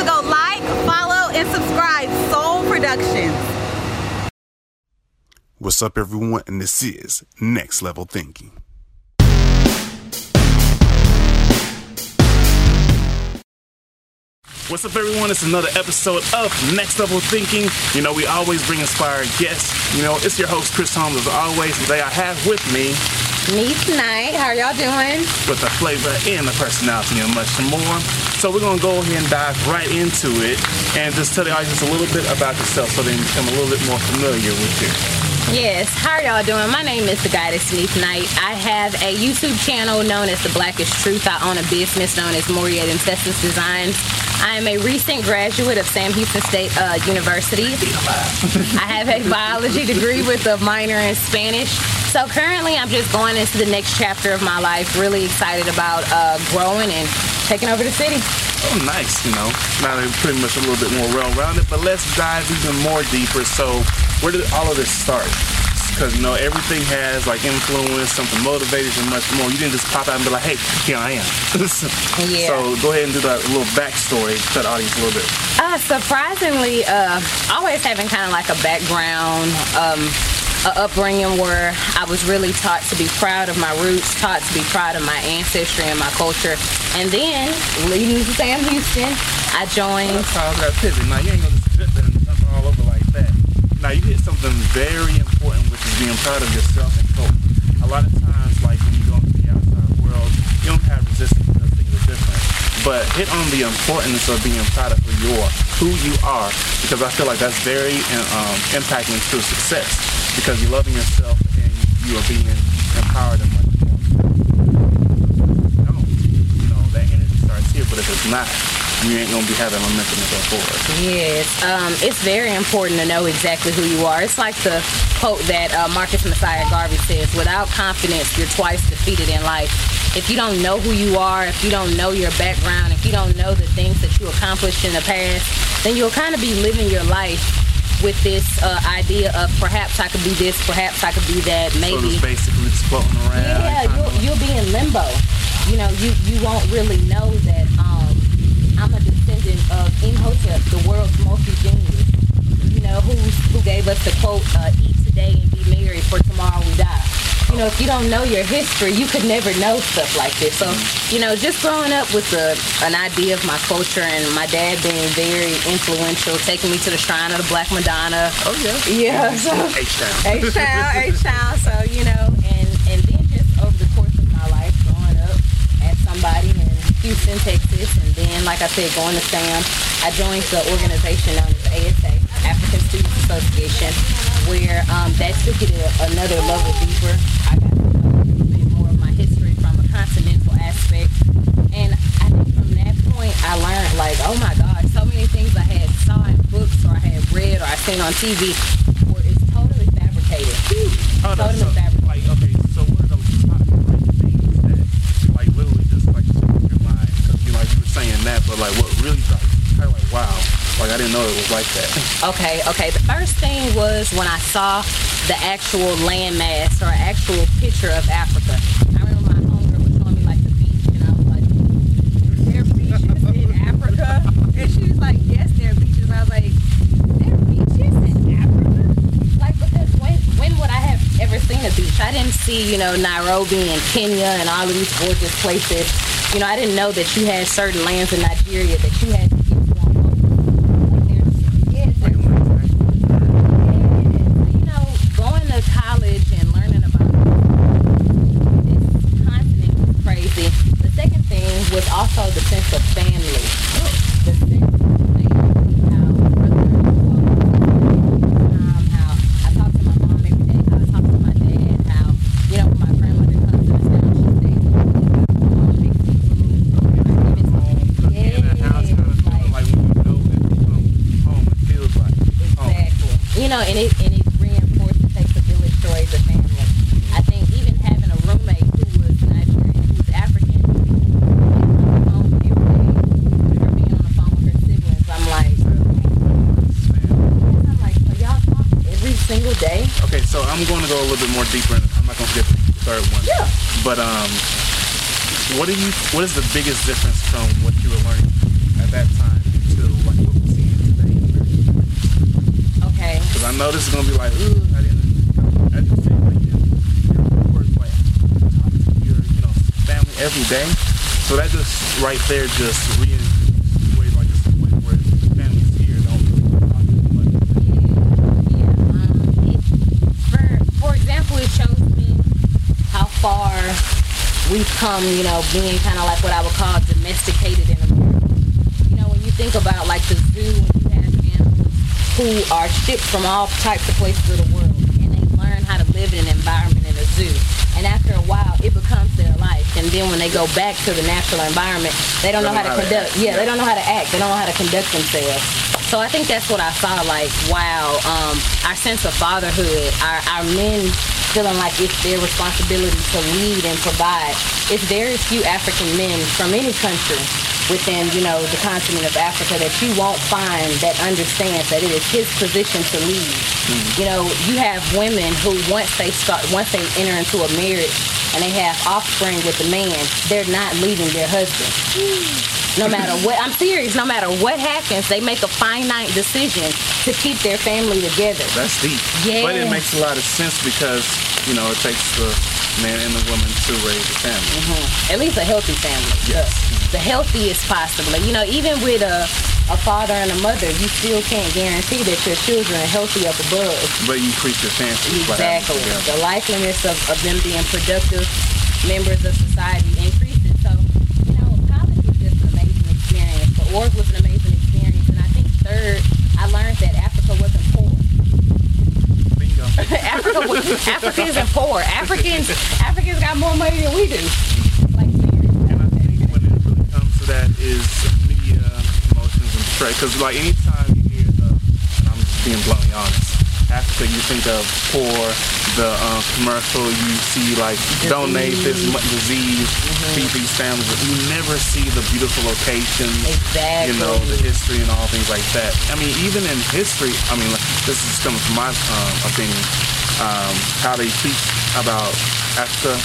to go like, follow, and subscribe Soul Productions. What's up, everyone? And this is Next Level Thinking. What's up, everyone? It's another episode of Next Level Thinking. You know, we always bring inspired guests. You know, it's your host, Chris Holmes, as always. Today I have with me Neith Knight, how are y'all doing? with the flavor and the personality and much more. So we're gonna go ahead and dive right into it and just tell the audience a little bit about yourself so they can become a little bit more familiar with you. Yes, how are y'all doing? My name is the Goddess Neith Knight. I have a YouTube channel known as The Blackest Truth. I own a business known as Moriet and Tessus Designs. I am a recent graduate of Sam Houston State uh, University. I have a biology degree with a minor in Spanish. So currently, I'm just going into the next chapter of my life. Really excited about uh, growing and taking over the city. Oh, nice, you know. Now they're pretty much a little bit more well-rounded, but let's dive even more deeper. So, where did all of this start? Because you know everything has like influence, something motivated, and much more. You didn't just pop out and be like, "Hey, here I am." so, Yeah. so go ahead and do that little backstory to the audience a little bit. Uh, surprisingly, uh, always having kind of like a background, um, upbringing where I was really taught to be proud of my roots, taught to be proud of my ancestry and my culture. And then, leading to Sam Houston, I joined. That's how I got pivot. Now you ain't gonna just flip and jump all over like that. Now you hit something very important, which is being proud of yourself and culture. A lot of times, like when you go into the outside world, you don't have resistance because things are different. But hit on the importance of being proud of who you are, who you are, because I feel like that's very um, impacting to success. Because you're loving yourself and you are being empowered and much more. You know that energy starts here, but if it's not, you ain't gonna be having momentum to go forward. Yes, um, it's very important to know exactly who you are. It's like the quote that uh, Marcus Mosiah Garvey says without confidence, you're twice defeated in life. If you don't know who you are, if you don't know your background, if you don't know the things that you accomplished in the past, then you'll kind of be living your life with this uh, idea of perhaps I could be this, perhaps I could be that, So maybe. just basically just floating around. Yeah, you'll, you'll be in limbo. You know, you, you won't really know that of Imhotep, the world's multi-genius. You know, who who gave us the quote, uh, eat today and be merry, for tomorrow we die. You know, if you don't know your history, you could never know stuff like this. So, you know, just growing up with a, an idea of my culture and my dad being very influential, taking me to the shrine of the Black Madonna. Oh yeah. Yeah, so H-Town. H Town, H Town. So you know, and and then just over the course of my life, growing up as somebody in Houston, Texas, like I said, going to SAM, I joined the organization known as ASA, African Students Association, where um, that took it another level deeper. I got to know a little bit more of my history from a continental aspect, and I think from that point, I learned like, oh my God, so many things I had saw in books or I had read or I seen on TV were it's totally fabricated. Totally fabricated. like, okay, so what are those top three things that, like, literally just, like, spoke your mind? Because, you know, like, you were saying that, but, like, what really, kind of like, wow, like, I didn't know it was like that. Okay, okay. The first thing was when I saw the actual landmass or actual picture of Africa. I remember my homegirl was showing me like the beach, and I was like, "There are beaches in Africa?" And she was like, "Yes, there are beaches." I was like, "There are beaches in Africa?" Like because when when would I have ever seen a beach? I didn't see you know Nairobi and Kenya and all of these gorgeous places. You know, I didn't know that you had certain lands in Nigeria that you had so I'm going to go a little bit more deeper. In, I'm not going to get the third one. Yeah. But um, what do you? What is the biggest difference from what you were learning at that time to like what we're seeing today? Okay. Because I know this is going to be like, ooh, I didn't. Every day. So that just right there just reinforces far we've come. You know, being kind of like what I would call domesticated in America. You know, when you think about like the zoo, when you have animals who are shipped from all types of places of the world, and they learn how to live in an environment in a zoo. And after a while, it becomes their life. And then when they go back to the natural environment, they don't know how to conduct. Yeah, they don't know how to act. They don't know how to conduct themselves. So I think that's what I saw. Like, wow, um, our sense of fatherhood, our, our men feeling like it's their responsibility to lead and provide. It's very few African men from any country within, you know, the continent of Africa that you won't find that understands that it is his position to lead. Mm-hmm. You know, you have women who once they start, once they enter into a marriage and they have offspring with the man, they're not leaving their husband. Mm-hmm. No matter what, I'm serious. No matter what happens, they make a finite decision to keep their family together. That's deep. Yeah. But it makes a lot of sense because, you know, it takes the man and the woman to raise a family. Mm-hmm. At least a healthy family. Yes. The healthiest possible. You know, even with a, a father and a mother, you still can't guarantee that your children are healthy up above. But you increase your chances. Exactly. The likeliness of, of them being productive members of society increases. So, you know, college was just an amazing experience. But org was an amazing experience. And I think third, I learned that Africa wasn't poor. Bingo. Africa, was- Africa isn't poor. Africans, Africans got more money than we do. Like. And I think when it really comes to that is media promotions and portray. Because like anytime you hear the, and I'm just being bluntly honest, Africa, you think of poor, the uh, commercial, you see like donate this much disease, feed these families. But you never see the beautiful locations, Exactly. you know, the history and all things like that. I mean, even in history, I mean, like, this is coming from my um, opinion, um, how they teach about Africa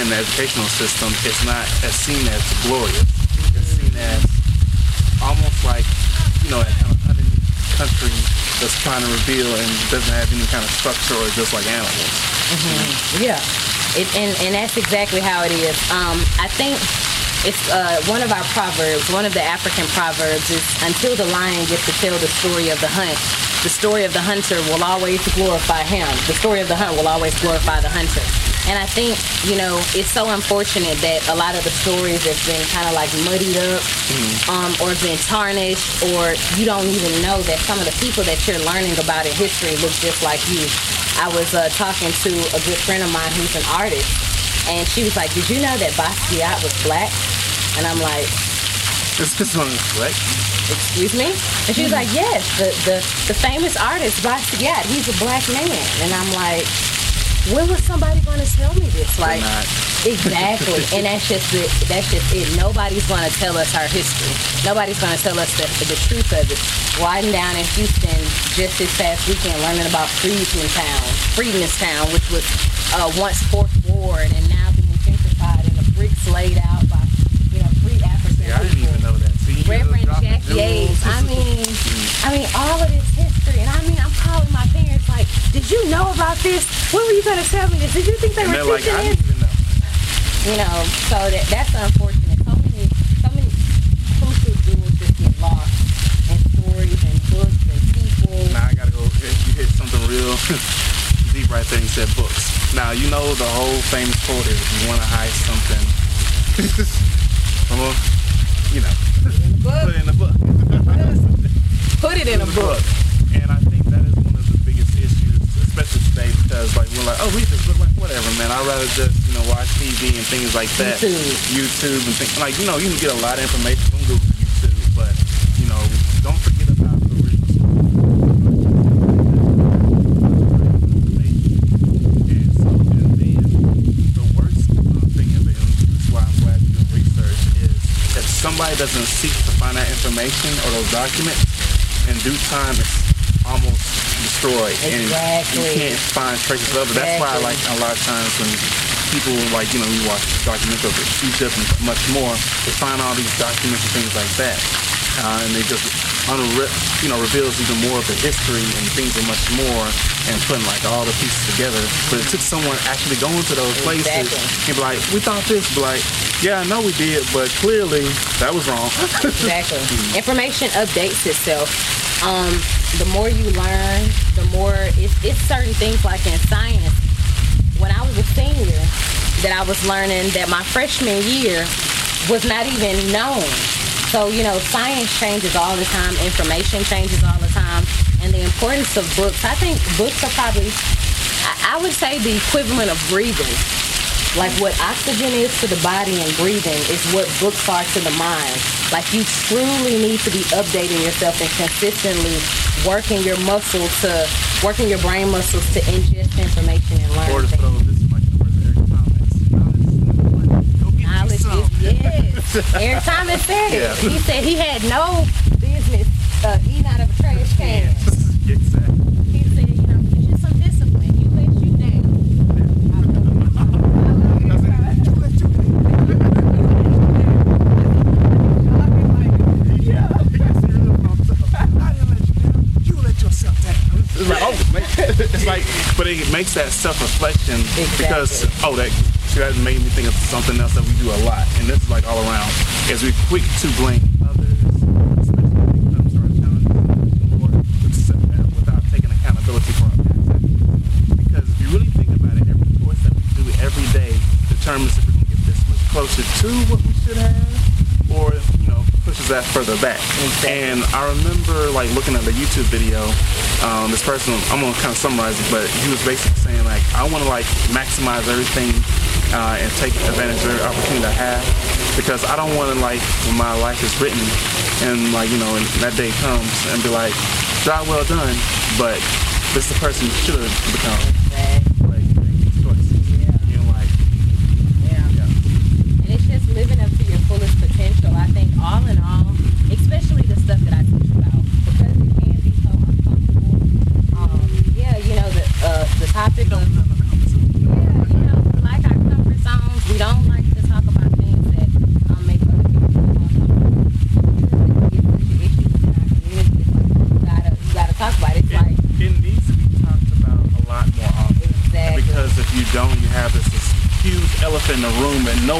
in the educational system is not as seen as glorious. It's seen as almost like, you know, a kind of underneath country that's trying to reveal and doesn't have any kind of structure or just like animals. Yeah, it, and and that's exactly how it is. Um, I think it's uh, one of our proverbs. One of the African proverbs is until the lion gets to tell the story of the hunt, the story of the hunter will always glorify him. The story of the hunt will always glorify the hunter. And I think, you know, it's so unfortunate that a lot of the stories have been kind of like muddied up um, or been tarnished, or you don't even know that some of the people that you're learning about in history look just like you. I was uh, talking to a good friend of mine who's an artist, and she was like, Did you know that Basquiat was black? And I'm like, just one reflect. Excuse me? And she was like, Yes, the, the, the famous artist Basquiat, he's a black man. And I'm like, when was somebody going to tell me this? Like, not. exactly. and that's just it. That's just it. Nobody's going to tell us our history. Nobody's going to tell us the, the truth of it. Riding down in Houston just this past weekend, learning about Freedman Town, Freedmen's Town, which was uh, once Fourth Ward, and now being gentrified, and the bricks laid out by you know free African Yeah, I didn't even know that. See, you Reverend Jackie Yates. I mean, I mean, all of this history, and I mean, I'm calling my parents like, "Did you know about this? When were you gonna tell me this? Did you think they and were they're like, teaching I didn't even know. You know, so that that's unfortunate. So many, so many crucial jewels just get lost in stories and books and people. Now I gotta go. You hit something real deep right there. You said books. Now you know the whole famous quote is, you want to hide something, well, you know, put it in the book." Put it in a book. And I think that is one of the biggest issues, especially today, because like we're like, oh, this book, like whatever, man. I'd rather just you know watch TV and things like that, YouTube. YouTube and things like you know you can get a lot of information from Google, YouTube, but you know don't forget about the original And so, and then the worst thing of it, and that's why I'm glad you're research, is if somebody doesn't seek to find that information or those documents, in due time it's almost destroyed. And Exactly. you can't find traces of it. That's why I Exactly. like a lot of times when people like, you know, you watch documents of Egypt and much more, they find all these documents and things like that. Uh, and they just unre- you know reveals even more of the history and things and much more, and putting like all the pieces together. But it took someone actually going to those places Exactly. and be like, we thought this, but like, yeah, I know we did, but clearly that was wrong. Exactly. Information updates itself. Um, the more you learn, the more it's, it's certain things like in science. When I was a senior, that I was learning that my freshman year was not even known. So you know, science changes all the time. Information changes all the time, and the importance of books. I think books are probably, I, I would say, the equivalent of breathing. Like what oxygen is to the body and breathing is what books are to the mind. Like you truly need to be updating yourself and consistently working your muscle to working your brain muscles to ingest information and learn or to things. this is like Eric Thomas. Knowledge, go get you Knowledge some. is yes. Eric Thomas said it. Yeah. He said he had no business uh, eating out of a trash can. exactly. He said, you know, it's just some discipline. You let you down. I love it. It's like, oh, it's like, but it makes that self-reflection because oh, that that made me think of something else that we do a lot, and this is like all around. Is we quick to blame others, especially when it comes to our challenges, or with- without taking accountability for our past actions. Because if you really think about it, every course that we do every day determines if we're gonna get this much closer to what we should have, or that further back. Exactly. And I remember like looking at the YouTube video. Um, this person, I'm gonna kind of summarize it, but he was basically saying like, I want to like maximize everything uh, and take advantage of every opportunity I have because I don't want to like when my life is written and like you know and that day comes and be like, job well done, but this is the person you should have become. Like make these choices. You know, like Yeah. yeah. And it's just living up to your fullest potential. I think all in all, especially the stuff that I teach about, because it can be so uncomfortable. Um, yeah, you know the uh, the topic of yeah, you know, we like our comfort zones. We don't like to talk about things that um, make other people feel uncomfortable. Because it can get issues in our community. It's like, you gotta you gotta talk about it. It's it, like it needs to be talked about a lot more often. Exactly. Because if you don't, you have this, this huge elephant in the room and no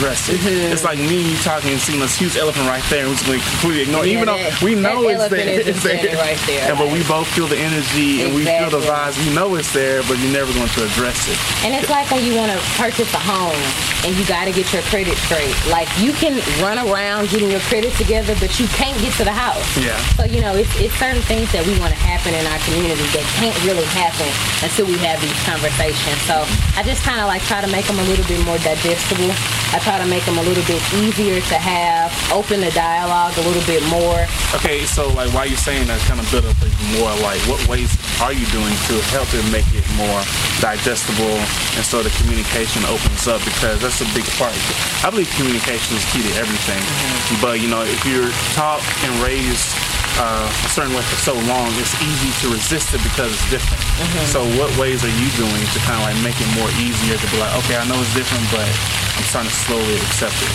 one wants to address it. Mhm. It's like me you talking and seeing this huge elephant right there and we're just going to completely ignore it. Yeah, Even though we know that it's there. It's there. right there, And, but we both feel the energy and we feel the Exactly. vibes. We know it's there, but you're never going to address it. And it's like when you want to purchase a home and you got to get your credit straight. Like you can run around getting your credit together, but you can't get to the house. Yeah. So you know, it's, it's certain things that we want to happen in our community that can't really happen until we have these conversations. So I just kind of like try to make them a little bit more digestible. I try to make them a little bit easier to have, open the dialogue a little bit more. Okay, so like while you're saying that, kind of build up even more. Like, what ways are you doing to help it make it more digestible, and so the communication opens up? Because that's a big part. I believe communication is key to everything. Mm-hmm. But you know, if you're taught and raised uh, a certain way for so long, it's easy to resist it because it's different. So, what ways are you doing to kind of like make it more easier to be like, okay, I know it's different, but I'm starting to slowly accept it.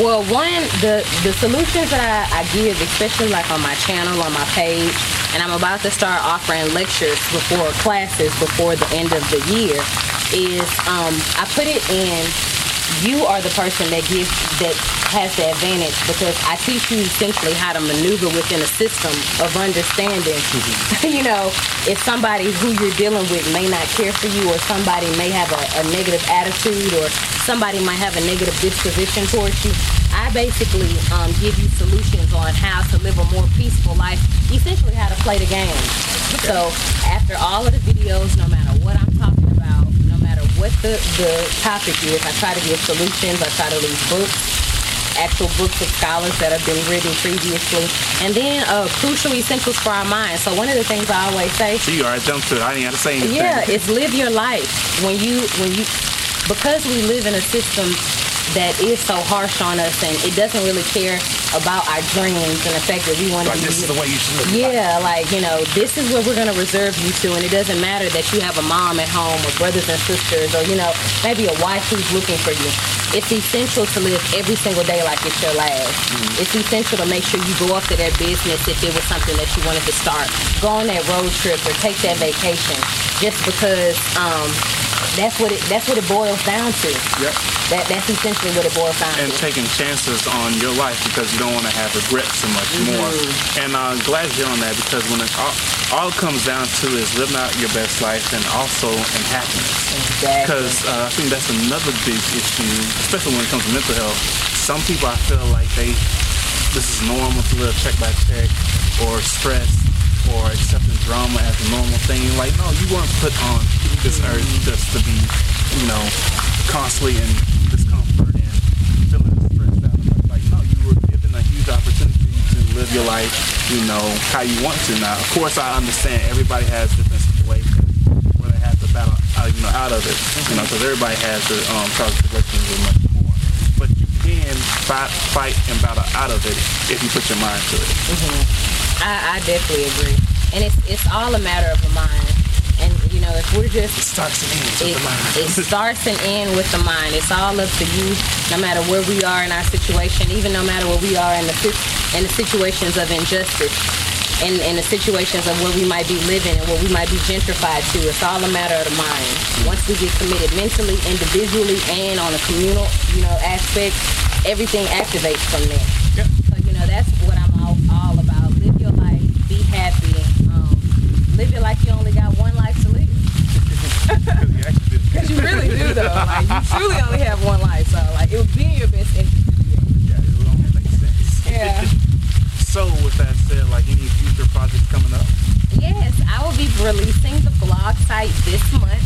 Well, one, the the solutions that I, I give, especially like on my channel, on my page, and I'm about to start offering lectures before classes before the end of the year, is um, I put it in. You are the person that gives that has the advantage because I teach you essentially how to maneuver within a system of understanding. you know, if somebody who you're dealing with may not care for you, or somebody may have a, a negative attitude, or somebody might have a negative disposition towards you, I basically um, give you solutions on how to live a more peaceful life, essentially how to play the game. So after all of the videos, no matter what I'm talking about, no matter what the, the topic is, I try to give solutions, I try to leave books, actual books of scholars that have been written previously, and then uh, crucial essentials for our minds. So one of the things I always say, So you already jumped to it. I didn't have to say anything. yeah, it's live your life. When you when you because we live in a system that is so harsh on us and it doesn't really care about our dreams and the fact that we want Like to be. this is the way you should live. Yeah, like, you know, this is what we're going to reserve you to. And it doesn't matter that you have a mom at home or brothers and sisters or, you know, maybe a wife who's looking for you. It's essential to live every single day like it's your last. It's essential to make sure you go after that business if it was something that you wanted to start. Go on that road trip or take that vacation just because um, that's what it that's what it boils down to. Yep. That that's essentially what it boils down and to. And taking chances on your life because you don't want to have regrets so much more. And uh, glad you're on that because when it all, all it comes down to is living out your best life and also in happiness. Exactly. Because uh, I think that's another big issue, especially when it comes to mental health. Some people I feel like they this is normal to live check by check or stress or accepting drama as a normal thing. Like no, you weren't put on this earth just to be, you know, constantly in discomfort and feeling stressed out. Like no, you were given a huge opportunity to live your life, you know, how you want to. Now, of course, I understand everybody has different situations where they have to battle, uh, you know, out of it. You know, because everybody has their um, trials and much more. But you can fight, fight and battle out of it if you put your mind to it. I, I definitely agree. And it's it's all a matter of the mind. Know, if we're just It starts and ends with the mind. it starts and ends with the mind. It's all up to you, no matter where we are in our situation, even no matter where we are in the in the situations of injustice, in in the situations of where we might be living and where we might be gentrified to. It's all a matter of the mind. Once we get committed mentally, individually, and on a communal, you know, aspect, everything activates from there. Yep. So you know that's what I'm all, all about. Live your life, be happy. Um, live your life. You only got one life. Because you actually did. Because you really do though. Like you truly only have one life. So like it would be in your best interest to do that. Yeah, it would only make sense. Yeah. so, with that said, like any future projects coming up? Yes, I will be releasing the blog site this month.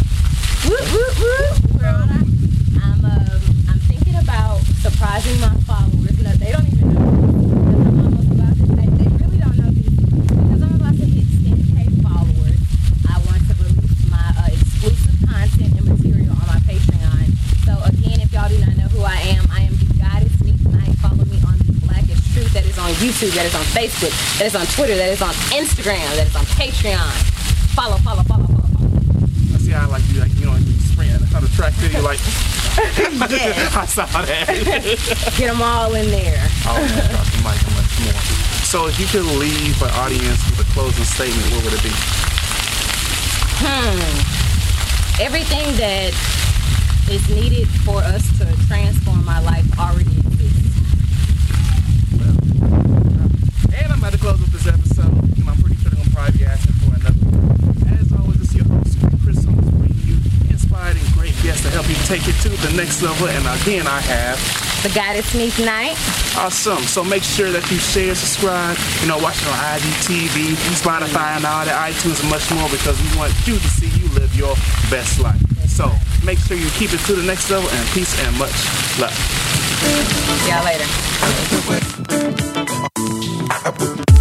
Woo, woo, woo. We're on our, I'm um, I'm thinking about surprising my followers. No, they don't even know because I'm almost about to. They, they really don't know this because I'm about to hit 10k followers. I want to release my uh, exclusive content and material on my Patreon. So again, if y'all do not know who I am, I am the Goddess Neith Knight. Follow me on the Blackest Truth. That is on YouTube. That is on Facebook. That is on Twitter. That is on Instagram. That is on Patreon. Follow, follow, follow, follow, follow. I see how I like you like you know you sprint on the track video like Yeah. I saw that. Get them all in there. oh man, drop the mic and much more. So if you could leave an audience with a closing statement, what would it be? Hmm. Everything that is needed for us to transform our life already I'm to close up this episode. I'm pretty sure they're gonna probably be asking for another one. As always, it's your host, Chris Holmes, bringing you inspired and great guests to help you take it to the next level. And again, I have The Goddess Neith Knight. Awesome. So make sure that you share, subscribe, you know, watch it on IGTV, Spotify, and all the iTunes, and much more because we want you to see you live your best life. So make sure you keep it to the next level and peace and much love. See y'all later. I put